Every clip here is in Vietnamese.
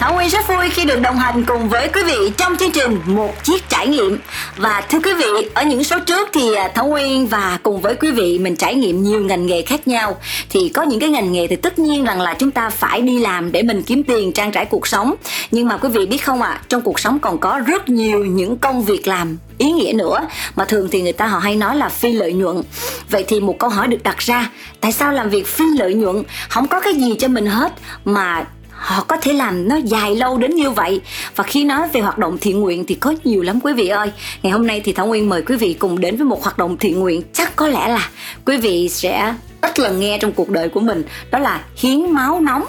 Thảo Nguyên rất vui khi được đồng hành cùng với quý vị trong chương trình Một Chiếc Trải Nghiệm. Và thưa quý vị, ở những số trước thì à, Thảo Nguyên và cùng với quý vị mình trải nghiệm nhiều ngành nghề khác nhau. Thì có những cái ngành nghề thì tất nhiên rằng là chúng ta phải đi làm để mình kiếm tiền trang trải cuộc sống. Nhưng mà quý vị biết không ạ, à, trong cuộc sống còn có rất nhiều những công việc làm ý nghĩa nữa mà thường thì người ta họ hay nói là phi lợi nhuận. Vậy thì một câu hỏi được đặt ra tại sao làm việc phi lợi nhuận? Không có cái gì cho mình hết mà họ có thể làm nó dài lâu đến như vậy. Và khi nói về hoạt động thiện nguyện thì có nhiều lắm quý vị ơi. Ngày hôm nay thì thảo nguyên mời quý vị cùng đến với một hoạt động thiện nguyện chắc có lẽ là quý vị sẽ ít lần nghe trong cuộc đời của mình. Đó là hiến máu nóng.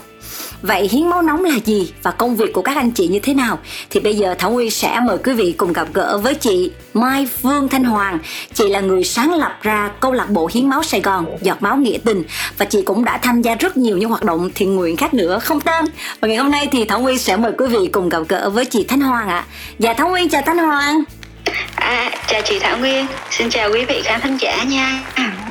Vậy hiến máu nóng là gì và công việc của các anh chị như thế nào? Thì bây giờ Thảo Nguyên sẽ mời quý vị cùng gặp gỡ với chị Mai Phương Thanh Hoàng. Chị là người sáng lập ra câu lạc bộ hiến máu Sài Gòn, giọt máu nghĩa tình và chị cũng đã tham gia rất nhiều những hoạt động thiện nguyện khác nữa không tên. Và ngày hôm nay thì Thảo Nguyên sẽ mời quý vị cùng gặp gỡ với chị Thanh Hoàng ạ. À. Dạ Thảo Nguyên chào Thanh Hoàng. À, chào chị Thảo Nguyên, xin chào quý vị khán thính giả nha.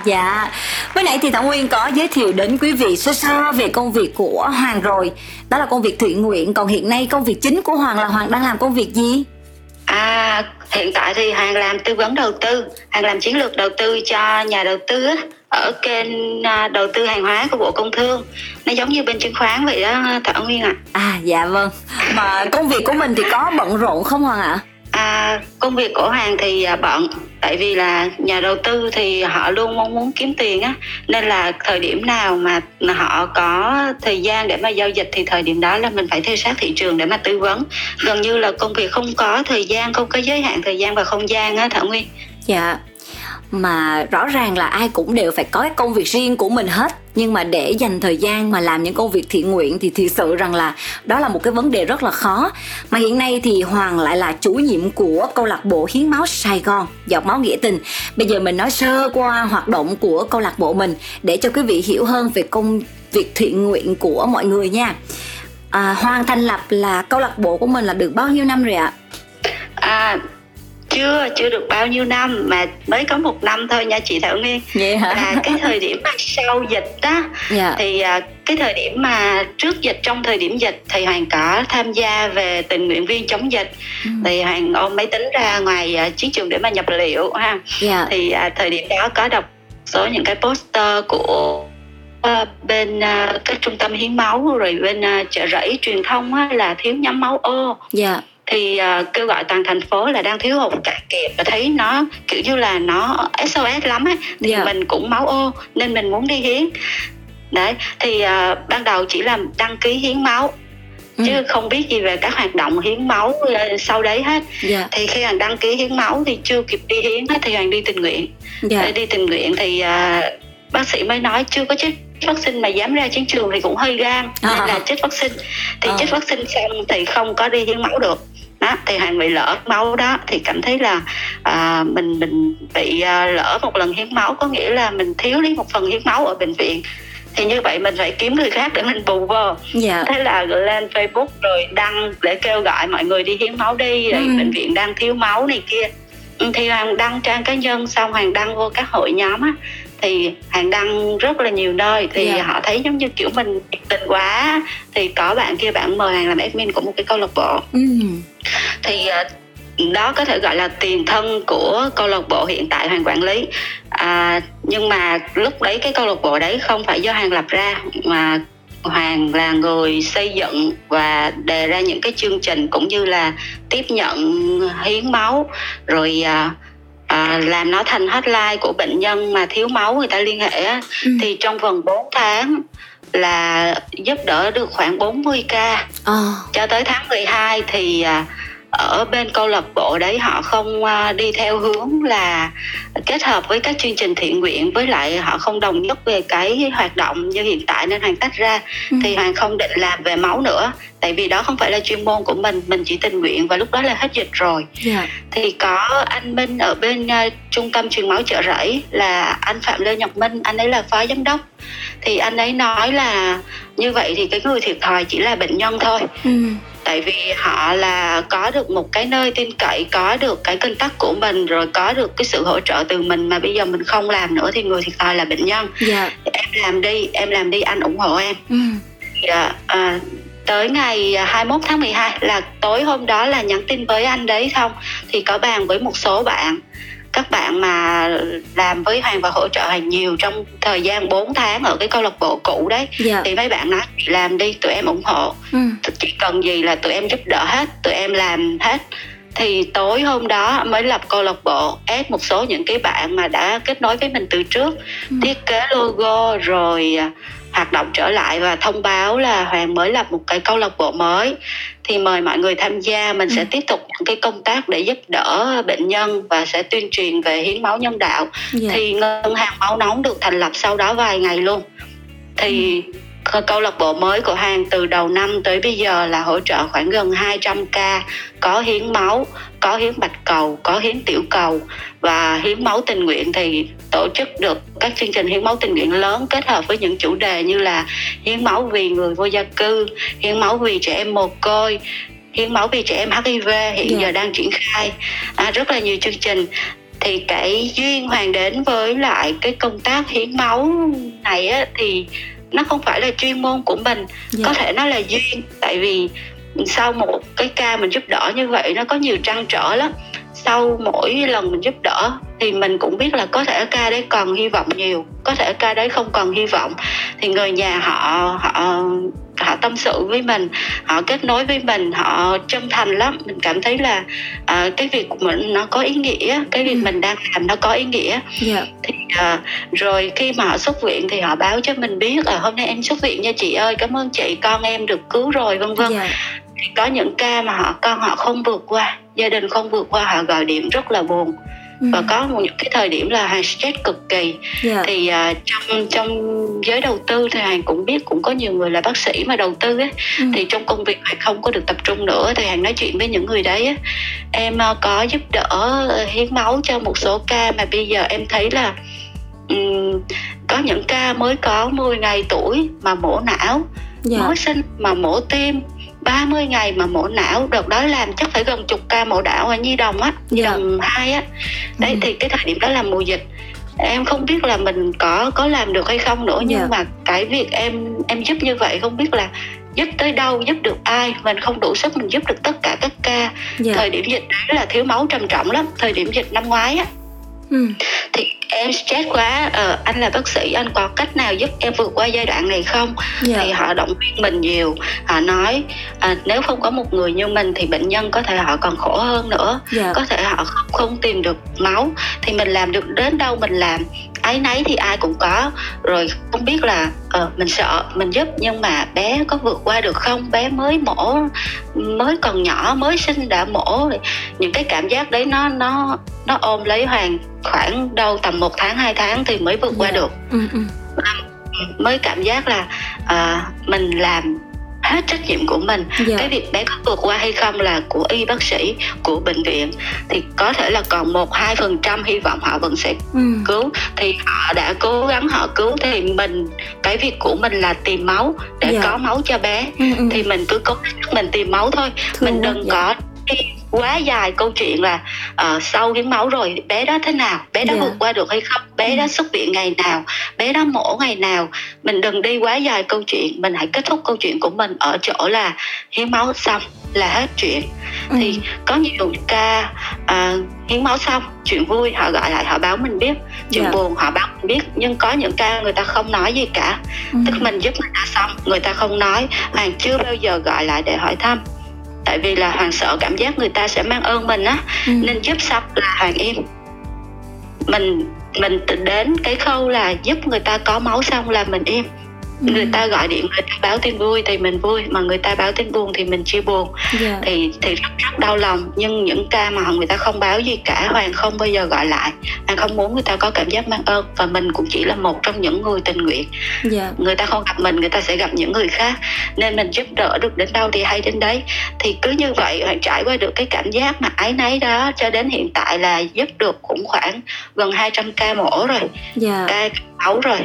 Dạ, mới nãy thì Thảo Nguyên có giới thiệu đến quý vị sơ sơ về công việc của Hoàng rồi. Đó là công việc thiện nguyện, còn hiện nay công việc chính của Hoàng là Hoàng đang làm công việc gì? À, hiện tại thì Hoàng làm tư vấn đầu tư, Hoàng làm chiến lược đầu tư cho nhà đầu tư ở kênh à, đầu tư hàng hóa của Bộ Công Thương nó giống như bên chứng khoán vậy đó Thảo Nguyên ạ. À. à dạ vâng. Mà công việc của mình thì có bận rộn không Hoàng ạ? À? À, công việc của Hoàng thì à, bận. Tại vì là nhà đầu tư thì họ luôn mong muốn kiếm tiền á. Nên là thời điểm nào mà họ có thời gian để mà giao dịch thì thời điểm đó là mình phải theo sát thị trường để mà tư vấn. Gần như là công việc không có thời gian không có giới hạn thời gian và không gian á Thảo Nguyên. Dạ mà rõ ràng là ai cũng đều phải có cái công việc riêng của mình hết. Nhưng mà để dành thời gian mà làm những công việc thiện nguyện thì thực sự rằng là đó là một cái vấn đề rất là khó. Mà hiện nay thì hoàng lại là chủ nhiệm của câu lạc bộ hiến máu sài gòn giọt máu nghĩa tình. Bây giờ mình nói sơ qua hoạt động của câu lạc bộ mình để cho quý vị hiểu hơn về công việc thiện nguyện của mọi người nha. À, hoàng thành lập là câu lạc bộ của mình là được bao nhiêu năm rồi ạ? À chưa chưa được bao nhiêu năm mà mới có một năm thôi nha chị thảo nguyên vậy hả là cái thời điểm mà sau dịch đó yeah. Dạ. thì à, cái thời điểm mà trước dịch trong thời điểm dịch thì hoàng có tham gia về tình nguyện viên chống dịch ừ. thì hoàng ôm máy tính ra ngoài uh, chiến trường để mà nhập liệu ha yeah. Dạ. thì uh, thời điểm đó có đọc số những cái poster của uh, bên uh, các trung tâm hiến máu rồi bên uh, chợ rẫy truyền thông á, là thiếu nhóm máu ô yeah dạ thì uh, kêu gọi toàn thành phố là đang thiếu hụt cạn kiệt và thấy nó kiểu như là nó SOS lắm á thì yeah. Dạ. mình cũng máu ô nên mình muốn đi hiến đấy thì uh, ban đầu chỉ làm đăng ký hiến máu ừ. chứ không biết gì về các hoạt động hiến máu sau đấy hết yeah. Dạ. thì khi hoàng đăng ký hiến máu thì chưa kịp đi hiến hết thì hoàng đi tình nguyện yeah. Dạ. đi tình nguyện thì uh, bác sĩ mới nói chưa có chích vaccine mà dám ra chiến trường thì cũng hơi gan nên à. là chích vaccine thì à. chích vaccine xong thì không có đi hiến máu được đó thì hoàng bị lỡ máu đó thì cảm thấy là à, mình mình bị à, lỡ một lần hiến máu có nghĩa là mình thiếu đi một phần hiến máu ở bệnh viện thì như vậy mình phải kiếm người khác để mình bù vô dạ. thế là lên facebook rồi đăng để kêu gọi mọi người đi hiến máu đi ừ. bệnh viện đang thiếu máu này kia ừ, thì hoàng đăng trang cá nhân xong hoàng đăng vô các hội nhóm á thì hàng đăng rất là nhiều nơi thì yeah. Dạ. họ thấy giống như kiểu mình tình quá thì có bạn kia bạn mời hàng làm admin của một cái câu lạc bộ ừ. thì ờ, đó có thể gọi là tiền thân của câu lạc bộ hiện tại hoàng quản lý à, nhưng mà lúc đấy cái câu lạc bộ đấy không phải do hàng lập ra mà hoàng là người xây dựng và đề ra những cái chương trình cũng như là tiếp nhận hiến máu rồi à, à, làm nó thành hotline của bệnh nhân mà thiếu máu người ta liên hệ ừ. thì trong vòng 4 tháng là giúp đỡ được khoảng 40 ca à. cho tới tháng 12 thì à, ở bên câu lạc bộ đấy họ không à, đi theo hướng là kết hợp với các chương trình thiện nguyện với lại họ không đồng nhất về cái hoạt động như hiện tại nên hoàng tách ra ừ. thì hoàng không định làm về máu nữa tại vì đó không phải là chuyên môn của mình mình chỉ tình nguyện và lúc đó là hết dịch rồi yeah. Dạ. thì có anh Minh ở bên uh, trung tâm truyền máu chợ rẫy là anh Phạm Lê Nhật Minh anh ấy là phó giám đốc thì anh ấy nói là như vậy thì cái người thiệt thòi chỉ là bệnh nhân thôi ừ tại vì họ là có được một cái nơi tin cậy có được cái cân tắc của mình rồi có được cái sự hỗ trợ từ mình mà bây giờ mình không làm nữa thì người thiệt thòi là bệnh nhân dạ. em làm đi em làm đi anh ủng hộ em ừ. dạ, à, tới ngày 21 tháng 12 là tối hôm đó là nhắn tin với anh đấy không thì có bàn với một số bạn các bạn mà làm với Hoàng và hỗ trợ Hoàng nhiều trong thời gian 4 tháng ở cái câu lạc bộ cũ đấy dạ. thì mấy bạn nói làm đi tụi em ủng hộ ừ. chỉ cần gì là tụi em giúp đỡ hết tụi em làm hết thì tối hôm đó mới lập câu lạc bộ ép một số những cái bạn mà đã kết nối với mình từ trước ừ. thiết kế logo rồi à, hoạt động trở lại và thông báo là hoàng mới lập một cái câu lạc bộ mới thì mời mọi người tham gia mình ừ. sẽ tiếp tục những cái công tác để giúp đỡ bệnh nhân và sẽ tuyên truyền về hiến máu nhân đạo yeah. Dạ. thì ngân hàng máu nóng được thành lập sau đó vài ngày luôn thì ừ câu lạc bộ mới của hàng từ đầu năm tới bây giờ là hỗ trợ khoảng gần 200 ca có hiến máu, có hiến bạch cầu, có hiến tiểu cầu và hiến máu tình nguyện thì tổ chức được các chương trình hiến máu tình nguyện lớn kết hợp với những chủ đề như là hiến máu vì người vô gia cư, hiến máu vì trẻ em mồ côi, hiến máu vì trẻ em HIV hiện yeah. Dạ. giờ đang triển khai à, rất là nhiều chương trình thì cái duyên hoàng đến với lại cái công tác hiến máu này á, thì nó không phải là chuyên môn của mình yeah. Dạ. có thể nó là duyên tại vì sau một cái ca mình giúp đỡ như vậy nó có nhiều trăn trở lắm sau mỗi lần mình giúp đỡ thì mình cũng biết là có thể ca đấy còn hy vọng nhiều có thể ca đấy không còn hy vọng thì người nhà họ họ họ tâm sự với mình họ kết nối với mình họ chân thành lắm mình cảm thấy là uh, cái việc của mình nó có ý nghĩa cái việc ừ. mình đang làm nó có ý nghĩa yeah. Dạ. thì uh, rồi khi mà họ xuất viện thì họ báo cho mình biết là hôm nay em xuất viện nha chị ơi cảm ơn chị con em được cứu rồi vân vân yeah. Có những ca mà họ con họ không vượt qua gia đình không vượt qua họ gọi điện rất là buồn và có một những cái thời điểm là hàng stress cực kỳ yeah. Dạ. thì uh, trong trong giới đầu tư thì hàng cũng biết cũng có nhiều người là bác sĩ mà đầu tư ấy ừ. thì trong công việc hàng không có được tập trung nữa thì hàng nói chuyện với những người đấy á em uh, có giúp đỡ hiến máu cho một số ca mà bây giờ em thấy là um, có những ca mới có 10 ngày tuổi mà mổ não yeah. Dạ. mới sinh mà mổ tim 30 ngày mà mổ não đợt đó làm chắc phải gần chục ca mổ não ở nhi đồng á nhi yeah. Đồng hai á đấy ừ. thì cái thời điểm đó là mùa dịch em không biết là mình có có làm được hay không nữa nhưng yeah. Dạ. mà cái việc em em giúp như vậy không biết là giúp tới đâu giúp được ai mình không đủ sức mình giúp được tất cả các ca yeah. Dạ. thời điểm dịch đó là thiếu máu trầm trọng lắm thời điểm dịch năm ngoái á ừ. thì em stress quá ờ, anh là bác sĩ anh có cách nào giúp em vượt qua giai đoạn này không yeah. Dạ. thì họ động viên mình nhiều họ nói à, nếu không có một người như mình thì bệnh nhân có thể họ còn khổ hơn nữa yeah. Dạ. có thể họ không, không tìm được máu thì mình làm được đến đâu mình làm ấy nấy thì ai cũng có rồi không biết là uh, mình sợ mình giúp nhưng mà bé có vượt qua được không bé mới mổ mới còn nhỏ mới sinh đã mổ những cái cảm giác đấy nó nó nó ôm lấy hoàng khoảng đâu tầm một tháng hai tháng thì mới vượt qua. Dạ. được ừ, ừ. mới cảm giác là uh, mình làm hết trách nhiệm của mình dạ. cái việc bé có vượt qua hay không là của y bác sĩ của bệnh viện thì có thể là còn một hai phần trăm hy vọng họ vẫn sẽ ừ. cứu thì họ đã cố gắng họ cứu thì mình cái việc của mình là tìm máu để dạ. có máu cho bé ừ, ừ. thì mình cứ cố mình tìm máu thôi Thương mình đừng dạ. có quá dài câu chuyện là uh, sau hiến máu rồi bé đó thế nào bé đó yeah. Dạ. vượt qua được hay không bé ừ. đó xuất viện ngày nào bé đó mổ ngày nào mình đừng đi quá dài câu chuyện mình hãy kết thúc câu chuyện của mình ở chỗ là hiến máu xong là hết chuyện ừ. thì có nhiều ca uh, hiến máu xong chuyện vui họ gọi lại họ báo mình biết chuyện yeah. Dạ. buồn họ báo mình biết nhưng có những ca người ta không nói gì cả ừ. tức mình giúp người ta xong người ta không nói hoàng chưa bao giờ gọi lại để hỏi thăm tại vì là hoàng sợ cảm giác người ta sẽ mang ơn mình á ừ. nên giúp xong là hoàng im mình mình đến cái khâu là giúp người ta có máu xong là mình im ừ. người ta gọi điện người ta báo tin vui thì mình vui mà người ta báo tin buồn thì mình chia buồn yeah. Dạ. thì thì rất rất đau lòng nhưng những ca mà người ta không báo gì cả hoàng không bao giờ gọi lại hoàng không muốn người ta có cảm giác mang ơn và mình cũng chỉ là một trong những người tình nguyện yeah. Dạ. người ta không gặp mình người ta sẽ gặp những người khác nên mình giúp đỡ được đến đâu thì hay đến đấy thì cứ như vậy hoàng trải qua được cái cảm giác mà ái náy đó cho đến hiện tại là giúp được cũng khoảng gần 200 ca mổ rồi yeah. ca máu rồi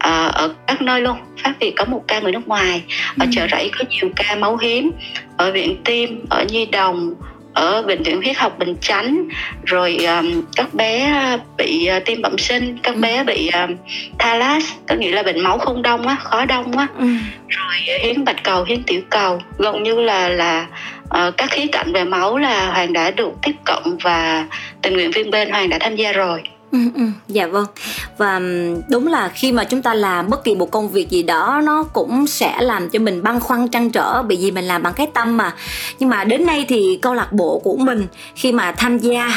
à, ở các nơi luôn. Pháp việt có một ca người nước ngoài. Ở ừ. chợ rẫy có nhiều ca máu hiếm. Ở viện tim ở nhi đồng ở bệnh viện huyết học bình chánh. Rồi um, các bé bị uh, tim bẩm sinh các ừ. bé bị um, thalas có nghĩa là bệnh máu không đông á khó đông á. Ừ. rồi hiến bạch cầu hiến tiểu cầu. Gần như là là uh, các khía cạnh về máu là hoàng đã được tiếp cận và tình nguyện viên bên hoàng đã tham gia rồi Ừ, ừ, dạ vâng và đúng là khi mà chúng ta làm bất kỳ một công việc gì đó nó cũng sẽ làm cho mình băn khoăn trăn trở bởi vì mình làm bằng cái tâm mà nhưng mà đến nay thì câu lạc bộ của mình khi mà tham gia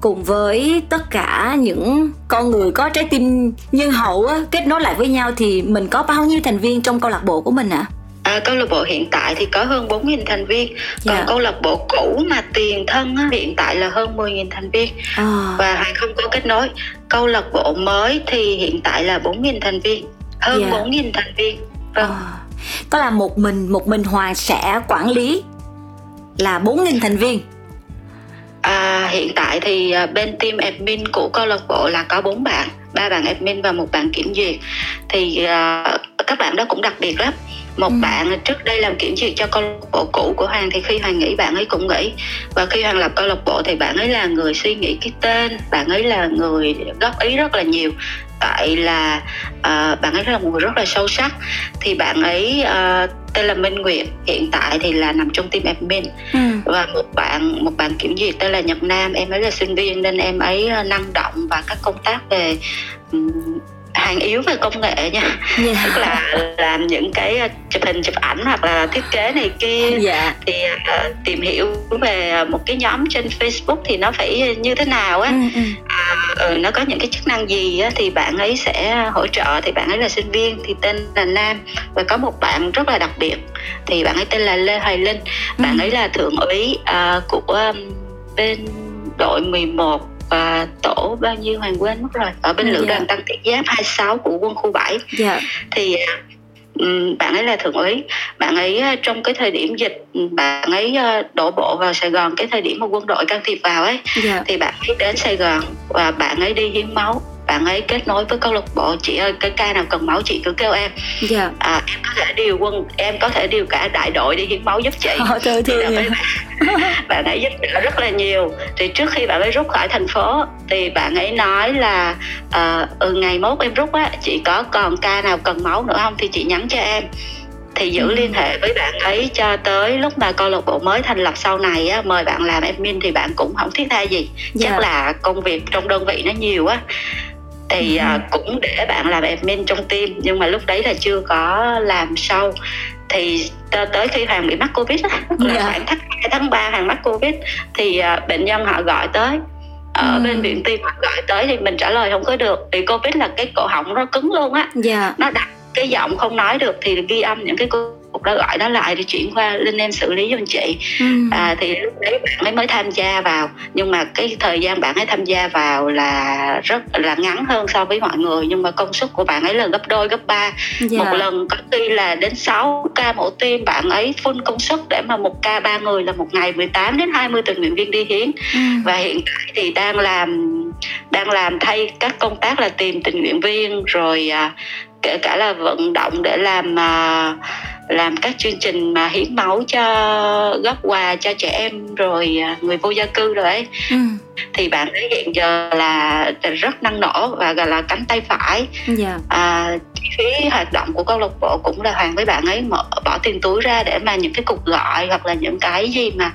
cùng với tất cả những con người có trái tim nhân hậu kết nối lại với nhau thì mình có bao nhiêu thành viên trong câu lạc bộ của mình ạ? À? À, câu lạc bộ hiện tại thì có hơn 4.000 thành viên còn yeah. Dạ. câu lạc bộ cũ mà tiền thân á, hiện tại là hơn 10.000 thành viên à. và Hoàng không có kết nối câu lạc bộ mới thì hiện tại là 4.000 thành viên hơn yeah. Dạ. 4.000 thành viên vâng. à. có là một mình một mình Hoàng sẽ quản lý là 4.000 thành viên À, hiện tại thì à, bên team admin của câu lạc bộ là có bốn bạn, ba bạn admin và một bạn kiểm duyệt. Thì uh, các bạn đó cũng đặc biệt lắm một ừ. bạn trước đây làm kiểm duyệt cho câu lạc bộ cũ của hoàng thì khi hoàng nghĩ bạn ấy cũng nghĩ và khi hoàng lập câu lạc bộ thì bạn ấy là người suy nghĩ cái tên bạn ấy là người góp ý rất là nhiều tại là uh, bạn ấy là một người rất là sâu sắc thì bạn ấy uh, tên là Minh Nguyệt hiện tại thì là nằm trong team admin ừ. và một bạn một bạn kiểm duyệt tên là Nhật Nam em ấy là sinh viên nên em ấy năng động và các công tác về hàng yếu về công nghệ nha yeah. Dạ. tức là làm những cái ờ, chụp hình chụp ảnh hoặc là thiết kế này kia yeah. Dạ. thì uh, tìm hiểu về một cái nhóm trên Facebook thì nó phải như thế nào á ừ, uh, nó có những cái chức năng gì á, thì bạn ấy sẽ hỗ trợ thì bạn ấy là sinh viên thì tên là Nam và có một bạn rất là đặc biệt thì bạn ấy tên là Lê Hoài Linh bạn ừ. ấy là thượng úy uh, của bên đội 11 và tổ bao nhiêu hoàng quên mất rồi ở bên ừ, lữ dạ. đoàn tăng thiết giáp 26 của quân khu 7 dạ. thì um, bạn ấy là thượng úy bạn ấy ờ, trong cái thời điểm dịch bạn ấy ờ, đổ bộ vào Sài Gòn cái thời điểm mà quân đội can thiệp vào ấy dạ. thì bạn ấy đến Sài Gòn và bạn ấy đi hiến máu bạn ấy kết nối với câu lạc bộ chị ơi cái ca nào cần máu chị cứ kêu em. Dạ. à, em có thể điều quân em có thể điều cả đại đội đi hiến máu giúp chị oh, trời thì bạn, bạn ấy giúp đỡ rất là nhiều thì trước khi bạn ấy rút khỏi thành phố thì bạn ấy nói là uh, ừ, ngày mốt em rút á chị có còn ca nào cần máu nữa không thì chị nhắn cho em thì giữ ừ. liên hệ với bạn ấy cho tới lúc mà câu lạc bộ mới thành lập sau này á mời bạn làm admin thì bạn cũng không thiết tha gì yeah. chắc dạ. là công việc trong đơn vị nó nhiều á thì uh, cũng để bạn làm admin trong team nhưng mà lúc đấy là chưa có làm sâu thì tới khi hoàng bị mắc covid á là yeah. Dạ. khoảng tháng 2, tháng 3 hoàng mắc covid thì uh, bệnh nhân họ gọi tới ở ừ. bên viện tim họ gọi tới thì mình trả lời không có được vì covid là cái cổ họng nó cứng luôn á yeah. Dạ. nó đặt cái giọng không nói được thì ghi âm những cái cuộc đã gọi nó lại để chuyển qua linh em xử lý giùm chị ừ. à, thì lúc đấy bạn ấy mới tham gia vào nhưng mà cái thời gian bạn ấy tham gia vào là rất là ngắn hơn so với mọi người nhưng mà công suất của bạn ấy là gấp đôi gấp ba. Dạ. một lần có khi là đến 6 ca mổ tim bạn ấy full công suất để mà một ca ba người là một ngày 18 đến 20 tình nguyện viên đi hiến ừ. và hiện tại thì đang làm đang làm thay các công tác là tìm tình nguyện viên rồi à, kể cả là vận động để làm à, làm các chương trình mà hiến máu cho góp quà cho trẻ em rồi à, người vô gia cư rồi ấy ừ. thì bạn ấy hiện giờ là rất năng nổ và gọi là cánh tay phải yeah. Dạ. à, chi phí hoạt động của câu lạc bộ cũng là hoàng với bạn ấy mở, bỏ tiền túi ra để mà những cái cuộc gọi hoặc là những cái gì mà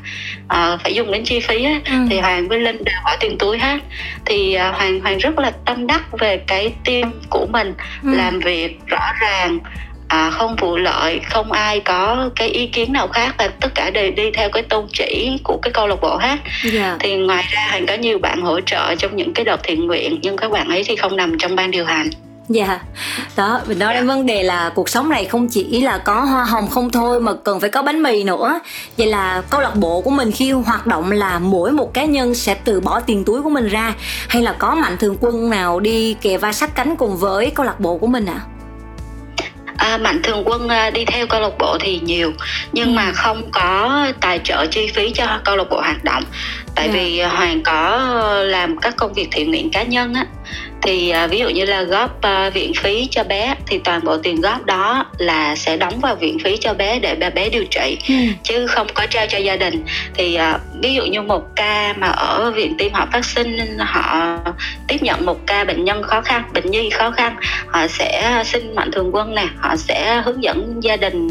à, phải dùng đến chi phí á, ừ. thì hoàng với linh đều bỏ tiền túi hết thì à, hoàng hoàng rất là tâm đắc về cái team của mình ừ. làm việc rõ ràng à, không vụ lợi không ai có cái ý kiến nào khác và tất cả đều đi theo cái tôn chỉ của cái câu lạc bộ hát yeah. Dạ. thì ngoài ra hàng có nhiều bạn hỗ trợ trong những cái đợt thiện nguyện nhưng các bạn ấy thì không nằm trong ban điều hành Dạ, yeah. đó mình nói đến vấn đề là cuộc sống này không chỉ là có hoa hồng không thôi mà cần phải có bánh mì nữa. Vậy là câu lạc bộ của mình khi hoạt động là mỗi một cá nhân sẽ từ bỏ tiền túi của mình ra hay là có mạnh thường quân nào đi kề vai sát cánh cùng với câu lạc bộ của mình ạ? À? À, mạnh thường quân à, đi theo câu lạc bộ thì nhiều nhưng ừ. mà không có tài trợ chi phí cho câu lạc bộ hoạt động tại yeah. Dạ. vì hoàng có làm các công việc thiện nguyện cá nhân á thì à, ví dụ như là góp à, viện phí cho bé thì toàn bộ tiền góp đó là sẽ đóng vào viện phí cho bé để bà bé điều trị. Ừ. chứ không có trao cho gia đình. Thì à, ví dụ như một ca mà ở viện tim họ phát sinh họ tiếp nhận một ca bệnh nhân khó khăn bệnh nhi khó khăn họ sẽ xin mạnh thường quân nè họ sẽ hướng dẫn gia đình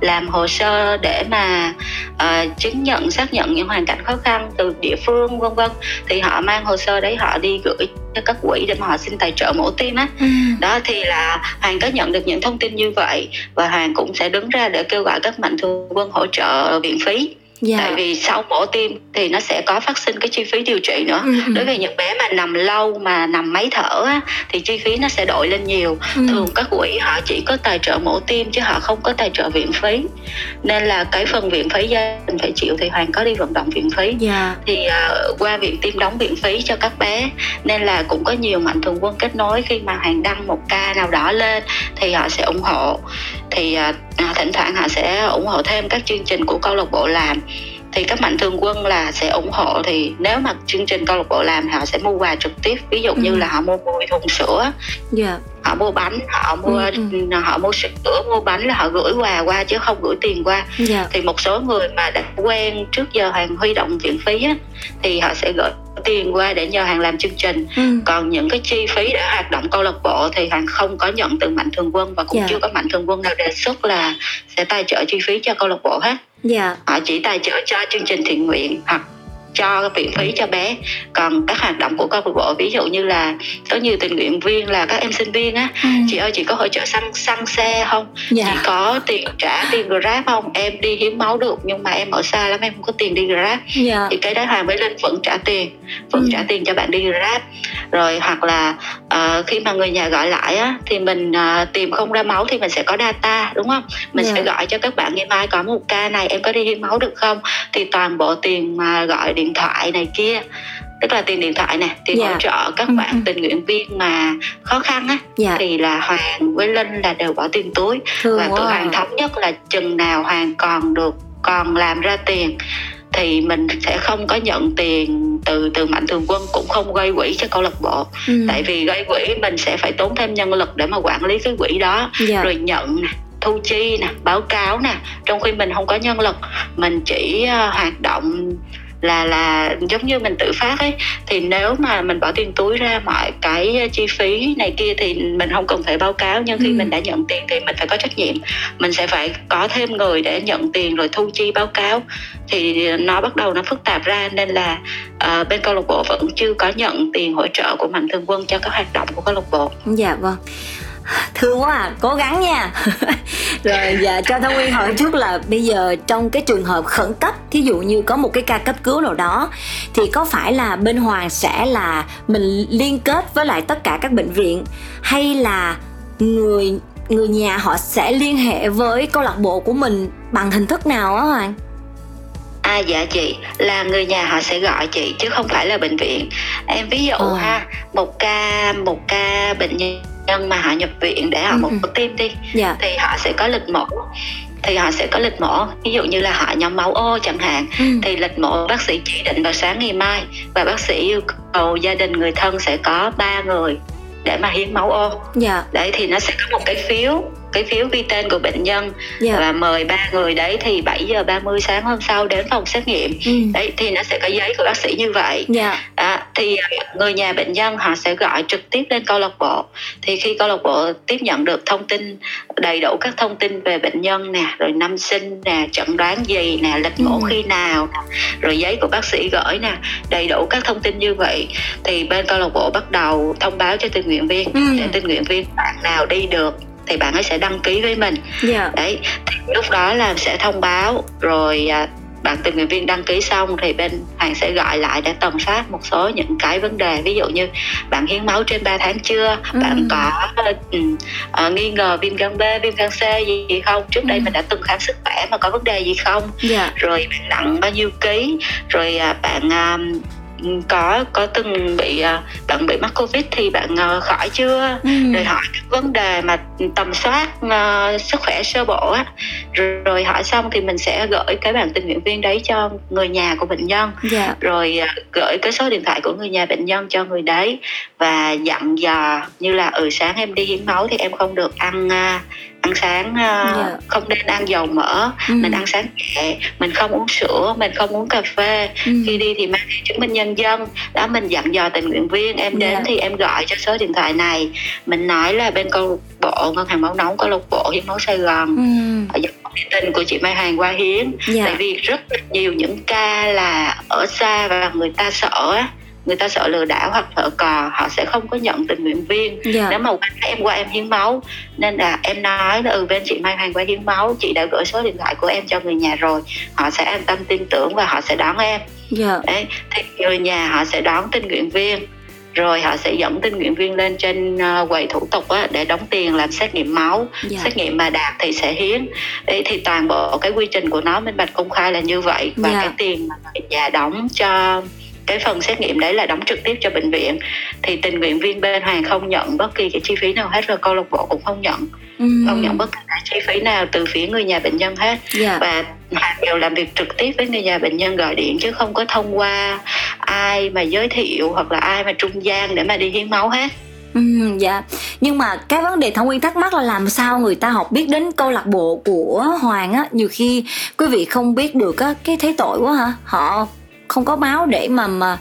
làm hồ sơ để mà uh, chứng nhận xác nhận những hoàn cảnh khó khăn từ địa phương vân vân. Thì họ mang hồ sơ đấy họ đi gửi các quỹ để mà họ xin tài trợ mổ tim á ừ. đó thì là hoàng có nhận được những thông tin như vậy và hoàng cũng sẽ đứng ra để kêu gọi các mạnh thường quân hỗ trợ viện phí yeah. Dạ. tại vì sau mổ tim thì nó sẽ có phát sinh cái chi phí điều trị nữa ừ. đối với những bé mà nằm lâu mà nằm máy thở á, thì chi phí nó sẽ đội lên nhiều ừ. thường các quỹ họ chỉ có tài trợ mổ tim chứ họ không có tài trợ viện phí nên là cái phần viện phí gia đình phải chịu thì hoàng có đi vận động viện phí yeah. Dạ. thì uh, qua viện tim đóng viện phí cho các bé nên là cũng có nhiều mạnh thường quân kết nối khi mà hoàng đăng một ca nào đó lên thì họ sẽ ủng hộ thì uh, thỉnh thoảng họ sẽ ủng hộ thêm các chương trình của câu lạc bộ làm thì các mạnh thường quân là sẽ ủng hộ thì nếu mà chương trình câu lạc bộ làm họ sẽ mua quà trực tiếp ví dụ ừ. như là họ mua 10 thùng sữa yeah. Dạ. họ mua bánh họ mua ừ, ừ. họ mua sữa mua bánh là họ gửi quà qua chứ không gửi tiền qua yeah. Dạ. thì một số người mà đã quen trước giờ hàng huy động viện phí á, thì họ sẽ gửi tiền qua để nhờ hàng làm chương trình ừ. còn những cái chi phí để hoạt động câu lạc bộ thì hàng không có nhận từ mạnh thường quân và cũng yeah. Dạ. chưa có mạnh thường quân nào đề xuất là sẽ tài trợ chi phí cho câu lạc bộ hết dạ. họ chỉ tài trợ cho chương trình thiện nguyện hoặc cho viện phí cho bé còn các hoạt động của câu lạc bộ ví dụ như là có nhiều tình nguyện viên là các em sinh viên á ừ. chị ơi chị có hỗ trợ xăng xăng xe không dạ. chị có tiền trả tiền grab không em đi hiến máu được nhưng mà em ở xa lắm em không có tiền đi grab dạ. thì cái đó hoàng mới lên vẫn trả tiền vẫn ừ. trả tiền cho bạn đi grab rồi hoặc là uh, khi mà người nhà gọi lại á thì mình uh, tìm không ra máu thì mình sẽ có data đúng không mình yeah. sẽ dạ. gọi cho các bạn ngày mai có một ca này em có đi hiến máu được không thì toàn bộ tiền mà gọi điện thoại này kia tức là tiền điện thoại nè tiền yeah. hỗ dạ. trợ các ừ, bạn ừ. tình nguyện viên mà khó khăn á yeah. Dạ. thì là hoàng với linh là đều bỏ tiền túi Thương và tụi hoàng thống nhất là chừng nào hoàng còn được còn làm ra tiền thì mình sẽ không có nhận tiền từ từ mạnh thường quân cũng không gây quỹ cho câu lạc bộ ừ. tại vì gây quỹ mình sẽ phải tốn thêm nhân lực để mà quản lý cái quỹ đó yeah. Dạ. rồi nhận nè thu chi nè báo cáo nè trong khi mình không có nhân lực mình chỉ uh, hoạt động là là giống như mình tự phát ấy. Thì nếu mà mình bỏ tiền túi ra mọi cái chi phí này kia thì mình không cần phải báo cáo. Nhưng khi ừ. mình đã nhận tiền thì mình phải có trách nhiệm. Mình sẽ phải có thêm người để nhận tiền rồi thu chi báo cáo. Thì nó bắt đầu nó phức tạp ra nên là uh, bên câu lạc bộ vẫn chưa có nhận tiền hỗ trợ của mạnh thường quân cho các hoạt động của câu lạc bộ. Dạ vâng thương quá à cố gắng nha. Rồi và cho thông nguyên hỏi trước là bây giờ trong cái trường hợp khẩn cấp thí dụ như có một cái ca cấp cứu nào đó thì có phải là bên hoàng sẽ là mình liên kết với lại tất cả các bệnh viện hay là người người nhà họ sẽ liên hệ với câu lạc bộ của mình bằng hình thức nào á hoàng? À dạ chị là người nhà họ sẽ gọi chị chứ không phải là bệnh viện. Em ví dụ ờ. ha một ca một ca bệnh nhân nhân mà họ nhập viện để họ ừ. một ừ. tim đi yeah. Dạ. thì họ sẽ có lịch mổ thì họ sẽ có lịch mổ ví dụ như là họ nhóm máu ô chẳng hạn ừ. thì lịch mổ bác sĩ chỉ định vào sáng ngày mai và bác sĩ yêu cầu gia đình người thân sẽ có ba người để mà hiến máu ô. Dạ. đấy thì nó sẽ có một cái phiếu cái phiếu ghi tên của bệnh nhân yeah. Dạ. và mời ba người đấy thì 7 giờ 30 sáng hôm sau đến phòng xét nghiệm ừ. đấy thì nó sẽ có giấy của bác sĩ như vậy yeah. Dạ. à, thì à, người nhà bệnh nhân họ sẽ gọi trực tiếp lên câu lạc bộ thì khi câu lạc bộ tiếp nhận được thông tin đầy đủ các thông tin về bệnh nhân nè rồi năm sinh nè chẩn đoán gì nè lịch mổ ừ. khi nào rồi giấy của bác sĩ gửi nè đầy đủ các thông tin như vậy thì bên câu lạc bộ bắt đầu thông báo cho tình nguyện viên ừ. để tình nguyện viên bạn nào đi được thì bạn ấy sẽ đăng ký với mình yeah. Dạ. đấy thì lúc đó là sẽ thông báo rồi à, bạn tình nguyện viên đăng ký xong thì bên hoàng sẽ gọi lại để tầm soát một số những cái vấn đề ví dụ như bạn hiến máu trên 3 tháng chưa ừ. bạn có uh, nghi ngờ viêm gan B viêm gan C gì, gì không trước đây ừ. mình đã từng khám sức khỏe mà có vấn đề gì không yeah. Dạ. rồi bạn nặng bao nhiêu ký rồi uh, bạn uh, có có từng bị à, bạn bị mắc covid thì bạn uh, khỏi chưa ừ. rồi hỏi các vấn đề mà tầm soát uh, sức khỏe sơ bộ á rồi, rồi hỏi xong thì mình sẽ gửi cái bạn tình nguyện viên đấy cho người nhà của bệnh nhân. Dạ. rồi gửi cái số điện thoại của người nhà bệnh nhân cho người đấy và dặn dò như là ừ sáng em đi hiến máu thì em không được ăn uh, ăn sáng uh, yeah. Dạ. không nên ăn dầu mỡ ừ. mình ăn sáng nhẹ mình không uống sữa mình không uống cà phê ừ. khi đi thì mang chứng minh nhân dân đó mình dặn dò tình nguyện viên em đến yeah. Dạ. thì em gọi cho số điện thoại này mình nói là bên câu lạc bộ ngân hàng máu nóng câu lạc bộ hiến máu sài gòn ừ. tình của chị Mai Hoàng qua hiến yeah. Dạ. tại vì rất nhiều những ca là ở xa và người ta sợ người ta sợ lừa đảo hoặc sợ cò họ sẽ không có nhận tình nguyện viên yeah. Dạ. nếu mà em qua em hiến máu nên là em nói là ừ bên chị Mai Hoàng qua hiến máu chị đã gửi số điện thoại của em cho người nhà rồi họ sẽ an tâm tin tưởng và họ sẽ đón em yeah. Dạ. đấy thì người nhà họ sẽ đón tình nguyện viên rồi họ sẽ dẫn tình nguyện viên lên trên ờ, quầy thủ tục á, để đóng tiền làm xét nghiệm máu. Dạ. xét nghiệm mà đạt thì sẽ hiến đấy thì toàn bộ cái quy trình của nó minh bạch công khai là như vậy và yeah. cái tiền mà người nhà đóng cho cái phần xét nghiệm đấy là đóng trực tiếp cho bệnh viện thì tình nguyện viên bên hoàng không nhận bất kỳ cái chi phí nào hết rồi câu lạc bộ cũng không nhận ừ. không nhận bất kỳ cái chi phí nào từ phía người nhà bệnh nhân hết yeah. Dạ. và hoàng đều làm việc trực tiếp với người nhà bệnh nhân gọi điện chứ không có thông qua ai mà giới thiệu hoặc là ai mà trung gian để mà đi hiến máu hết Ừ, dạ nhưng mà cái vấn đề thảo nguyên thắc mắc là làm sao người ta học biết đến câu lạc bộ của hoàng á nhiều khi quý vị không biết được á cái thấy tội quá hả họ không có máu để mà mà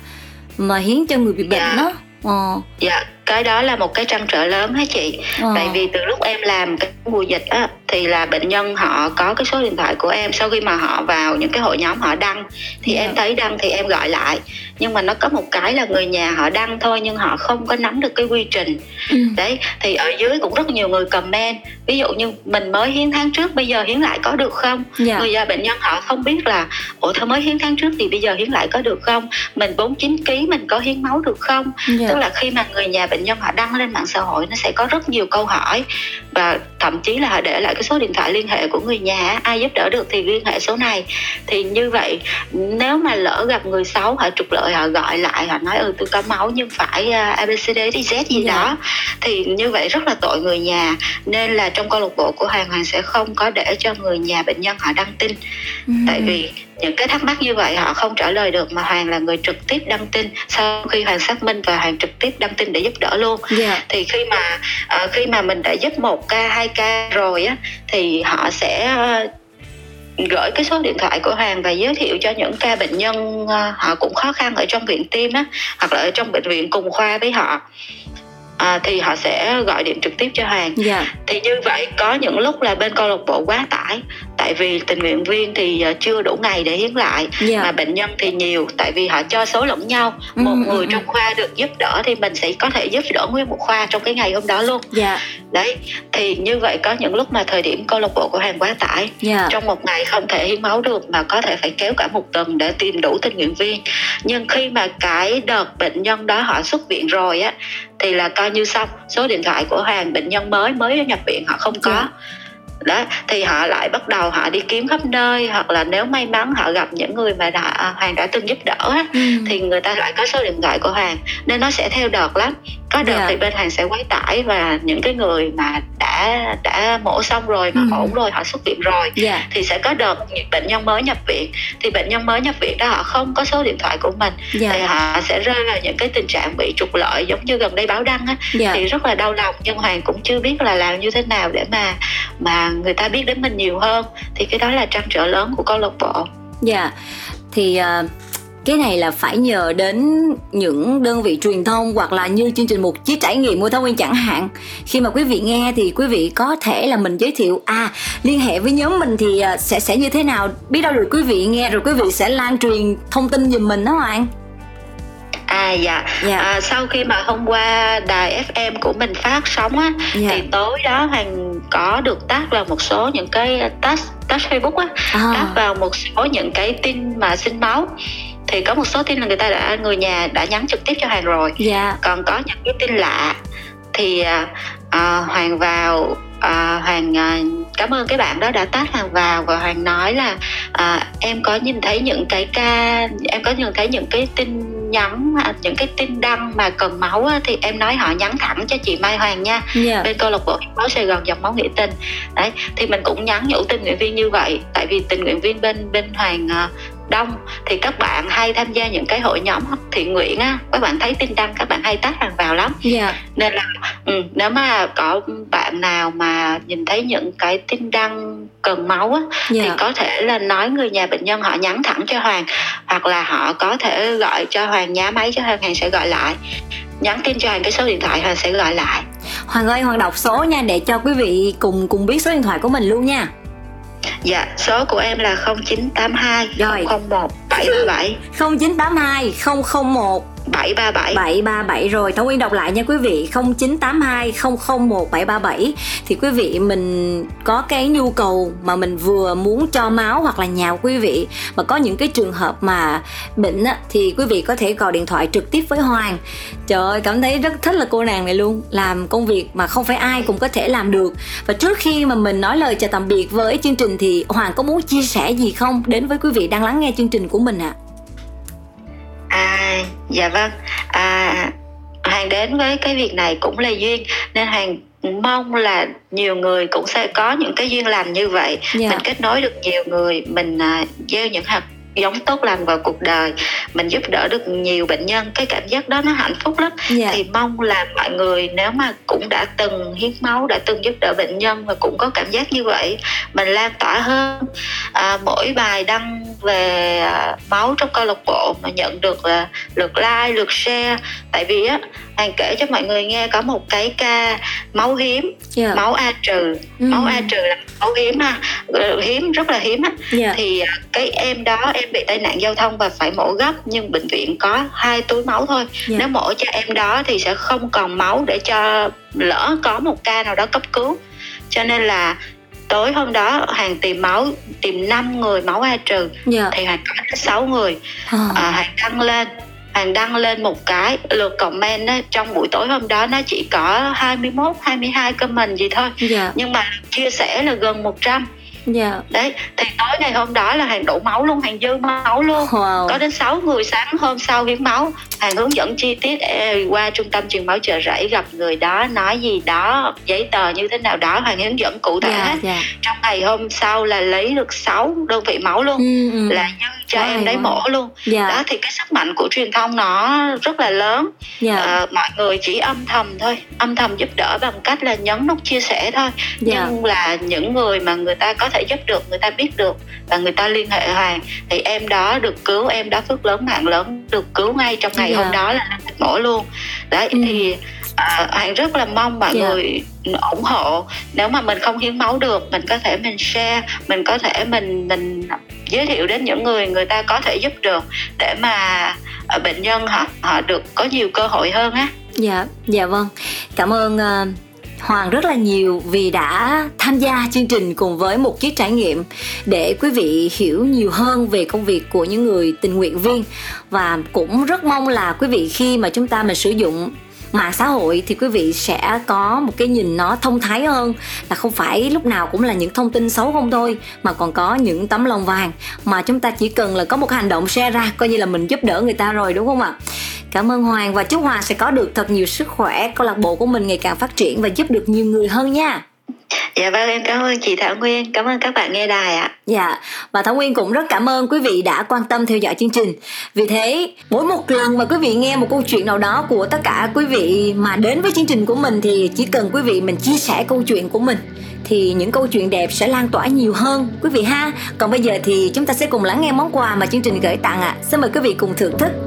mà hiến cho người bị bệnh dạ. đó ờ. dạ cái đó là một cái trăn trở lớn hả chị ờ. tại vì từ lúc em làm cái mùa dịch á thì là bệnh nhân họ có cái số điện thoại của em sau khi mà họ vào những cái hội nhóm họ đăng thì yeah. em dạ. thấy đăng thì em gọi lại nhưng mà nó có một cái là người nhà họ đăng thôi nhưng họ không có nắm được cái quy trình ừ. đấy thì ở dưới cũng rất nhiều người comment ví dụ như mình mới hiến tháng trước bây giờ hiến lại có được không yeah. Người nhà bệnh nhân họ không biết là ủa thôi mới hiến tháng trước thì bây giờ hiến lại có được không mình 49 kg mình có hiến máu được không yeah. Dạ. tức là khi mà người nhà bệnh nhân họ đăng lên mạng xã hội nó sẽ có rất nhiều câu hỏi và thậm chí là họ để lại cái số điện thoại liên hệ của người nhà ai giúp đỡ được thì liên hệ số này thì như vậy nếu mà lỡ gặp người xấu họ trục lợi họ gọi lại họ nói ừ tôi có máu nhưng phải uh, abcd đi z gì yeah. Dạ. đó thì như vậy rất là tội người nhà nên là trong câu lạc bộ của hoàng hoàng sẽ không có để cho người nhà bệnh nhân họ đăng tin ừ. tại vì những cái thắc mắc như vậy họ không trả lời được mà hoàng là người trực tiếp đăng tin sau khi hoàng xác minh và hoàng trực tiếp đăng tin để giúp đỡ luôn yeah. Dạ. thì khi mà uh, khi mà mình đã giúp một ca hai ca rồi á thì họ sẽ uh, gửi cái số điện thoại của Hoàng và giới thiệu cho những ca bệnh nhân uh, họ cũng khó khăn ở trong viện tim á hoặc là ở trong bệnh viện cùng khoa với họ à, thì họ sẽ gọi điện trực tiếp cho Hoàng. Yeah. Dạ. Thì như vậy có những lúc là bên câu lạc bộ quá tải tại vì tình nguyện viên thì ờ, chưa đủ ngày để hiến lại yeah. Dạ. mà bệnh nhân thì nhiều tại vì họ cho số lẫn nhau ừ, một ừ, người ừ. trong khoa được giúp đỡ thì mình sẽ có thể giúp đỡ nguyên một khoa trong cái ngày hôm đó luôn yeah. Dạ. đấy thì như vậy có những lúc mà thời điểm câu lạc bộ của hàng quá tải yeah. Trong một ngày không thể hiến máu được mà có thể phải kéo cả một tuần để tìm đủ tình nguyện viên nhưng khi mà cái đợt bệnh nhân đó họ xuất viện rồi á thì là coi như xong. Số điện thoại của hàng bệnh nhân mới mới nhập viện họ không có. Yeah đó thì họ lại bắt đầu họ đi kiếm khắp nơi hoặc là nếu may mắn họ gặp những người mà đã hoàng đã từng giúp đỡ ừ. thì người ta lại có số điện thoại của hoàng nên nó sẽ theo đợt lắm có đợt yeah. Dạ. thì bên hàng sẽ quá tải và những cái người mà đã đã mổ xong rồi mà ừ. ổn rồi họ xuất viện rồi yeah. Dạ. thì sẽ có đợt bệnh nhân mới nhập viện thì bệnh nhân mới nhập viện đó họ không có số điện thoại của mình yeah. Dạ. thì họ sẽ rơi vào những cái tình trạng bị trục lợi giống như gần đây báo đăng á yeah. thì rất là đau lòng nhưng hoàng cũng chưa biết là làm như thế nào để mà mà người ta biết đến mình nhiều hơn thì cái đó là trăn trở lớn của câu lạc bộ dạ yeah. thì uh cái này là phải nhờ đến những đơn vị truyền thông hoặc là như chương trình một chiếc trải nghiệm của Thảo Nguyên chẳng hạn khi mà quý vị nghe thì quý vị có thể là mình giới thiệu à liên hệ với nhóm mình thì à, sẽ sẽ như thế nào biết đâu được quý vị nghe rồi quý vị sẽ lan truyền thông tin giùm mình đó Hoàng À dạ, dạ. À, sau khi mà hôm qua đài FM của mình phát sóng á dạ. thì tối đó Hoàng có được tác vào một số những cái tag tag Facebook á, à. tác vào một số những cái tin mà xin máu thì có một số tin là người ta đã người nhà đã nhắn trực tiếp cho Hoàng rồi. Dạ. Còn có những cái tin lạ thì à Hoàng vào à, Hoàng à, cảm ơn cái bạn đó đã tát Hoàng vào và Hoàng nói là à, em có nhìn thấy những cái ca em có nhìn thấy những cái tin nhắn à, những cái tin đăng mà cần máu á, thì em nói họ nhắn thẳng cho chị Mai Hoàng nha yeah. Dạ. bên câu lạc bộ máu Sài Gòn dòng máu nghĩa tình đấy thì mình cũng nhắn nhủ tình nguyện viên như vậy tại vì tình nguyện viên bên bên Hoàng đông thì các bạn hay tham gia những cái hội nhóm thiện nguyện á các bạn thấy tin đăng các bạn hay tác hàng vào lắm yeah. Dạ. nên là ừ, nếu mà có bạn nào mà nhìn thấy những cái tin đăng cần máu á yeah. thì dạ. có thể là nói người nhà bệnh nhân họ nhắn thẳng cho hoàng hoặc là họ có thể gọi cho hoàng nhá máy cho hoàng hoàng sẽ gọi lại nhắn tin cho hoàng cái số điện thoại hoàng sẽ gọi lại hoàng ơi hoàng đọc số nha để cho quý vị cùng cùng biết số điện thoại của mình luôn nha Dạ, số của em là 0982 Rồi. 001 737 0982 001 737 737 rồi. Thảo Nguyên đọc lại nha quý vị. 0982 001 737 thì quý vị mình có cái nhu cầu mà mình vừa muốn cho máu hoặc là nhà quý vị. Mà có những cái trường hợp mà bệnh á, thì quý vị có thể gọi điện thoại trực tiếp với Hoàng. Trời ơi cảm thấy rất thích là cô nàng này luôn. Làm công việc mà không phải ai cũng có thể làm được. Và trước khi mà mình nói lời chào tạm biệt với chương trình thì Hoàng có muốn chia sẻ gì không đến với quý vị đang lắng nghe chương trình của mình ạ à? À, dạ vâng. À, Hoàng đến với cái việc này cũng là duyên nên Hoàng mong là nhiều người cũng sẽ có những cái duyên lành như vậy. Yeah. Dạ. Mình kết nối được nhiều người, mình uh, gieo những hạt giống tốt lành vào cuộc đời mình giúp đỡ được nhiều bệnh nhân cái cảm giác đó nó hạnh phúc lắm yeah. Dạ. thì mong là mọi người nếu mà cũng đã từng hiến máu đã từng giúp đỡ bệnh nhân và cũng có cảm giác như vậy mình lan tỏa hơn à, mỗi bài đăng về à, máu trong câu lạc bộ mà nhận được là lượt like lượt share tại vì á Hoàng kể cho mọi người nghe có một cái ca máu hiếm yeah. Dạ. máu A trừ mm. máu A trừ là máu hiếm ha hiếm rất là hiếm á yeah. Dạ. thì à, cái em đó em bị tai nạn giao thông và phải mổ gấp nhưng bệnh viện có hai túi máu thôi yeah. Dạ. nếu mổ cho em đó thì sẽ không còn máu để cho lỡ có một ca nào đó cấp cứu cho nên là tối hôm đó hàng tìm máu tìm 5 người máu A trừ yeah. thì hàng có 6 người à. À, hàng đăng lên Hoàng đăng lên một cái lượt comment á, trong buổi tối hôm đó nó chỉ có 21, 22 comment gì thôi. Yeah. Nhưng mà chia sẻ là gần 100 dạ đấy thì tối ngày hôm đó là hàng đổ máu luôn hàng dư máu luôn wow. có đến 6 người sáng hôm sau hiến máu hàng hướng dẫn chi tiết qua trung tâm truyền máu chợ rẫy gặp người đó nói gì đó giấy tờ như thế nào đó hàng hướng dẫn cụ thể yeah, dạ, yeah. Dạ. trong ngày hôm sau là lấy được 6 đơn vị máu luôn ừ. là dư cho wow, em đấy wow. mổ luôn yeah. đó thì cái sức mạnh của truyền thông nó rất là lớn yeah. à, mọi người chỉ âm thầm thôi âm thầm giúp đỡ bằng cách là nhấn nút chia sẻ thôi yeah. nhưng là những người mà người ta có thể thể giúp được người ta biết được và người ta liên hệ hoàng thì em đó được cứu em đó phước lớn mạng lớn được cứu ngay trong ngày yeah. hôm dạ. đó là mổ luôn đấy ừ. thì à, hoàng rất là mong mọi yeah. Dạ. người ủng hộ nếu mà mình không hiến máu được mình có thể mình share mình có thể mình mình giới thiệu đến những người người ta có thể giúp được để mà à, bệnh nhân họ họ được có nhiều cơ hội hơn á dạ dạ vâng cảm ơn uh, Hoàng rất là nhiều vì đã tham gia chương trình cùng với một chiếc trải nghiệm để quý vị hiểu nhiều hơn về công việc của những người tình nguyện viên. Và cũng rất mong là quý vị khi mà chúng ta mình sử dụng mạng xã hội thì quý vị sẽ có một cái nhìn nó thông thái hơn, là không phải lúc nào cũng là những thông tin xấu không thôi, mà còn có những tấm lòng vàng. Mà chúng ta chỉ cần là có một hành động share ra, coi như là mình giúp đỡ người ta rồi, đúng không ạ? Cảm ơn Hoàng và chúc Hoàng sẽ có được thật nhiều sức khỏe, câu lạc bộ của mình ngày càng phát triển và giúp được nhiều người hơn nha. Dạ vâng em cảm ơn chị Thảo Nguyên, cảm ơn các bạn nghe đài ạ. Dạ, và Thảo Nguyên cũng rất cảm ơn quý vị đã quan tâm theo dõi chương trình. Vì thế, mỗi một lần mà quý vị nghe một câu chuyện nào đó của tất cả quý vị mà đến với chương trình của mình thì chỉ cần quý vị mình chia sẻ câu chuyện của mình thì những câu chuyện đẹp sẽ lan tỏa nhiều hơn quý vị ha. Còn bây giờ thì chúng ta sẽ cùng lắng nghe món quà mà chương trình gửi tặng ạ. À. Xin mời quý vị cùng thưởng thức.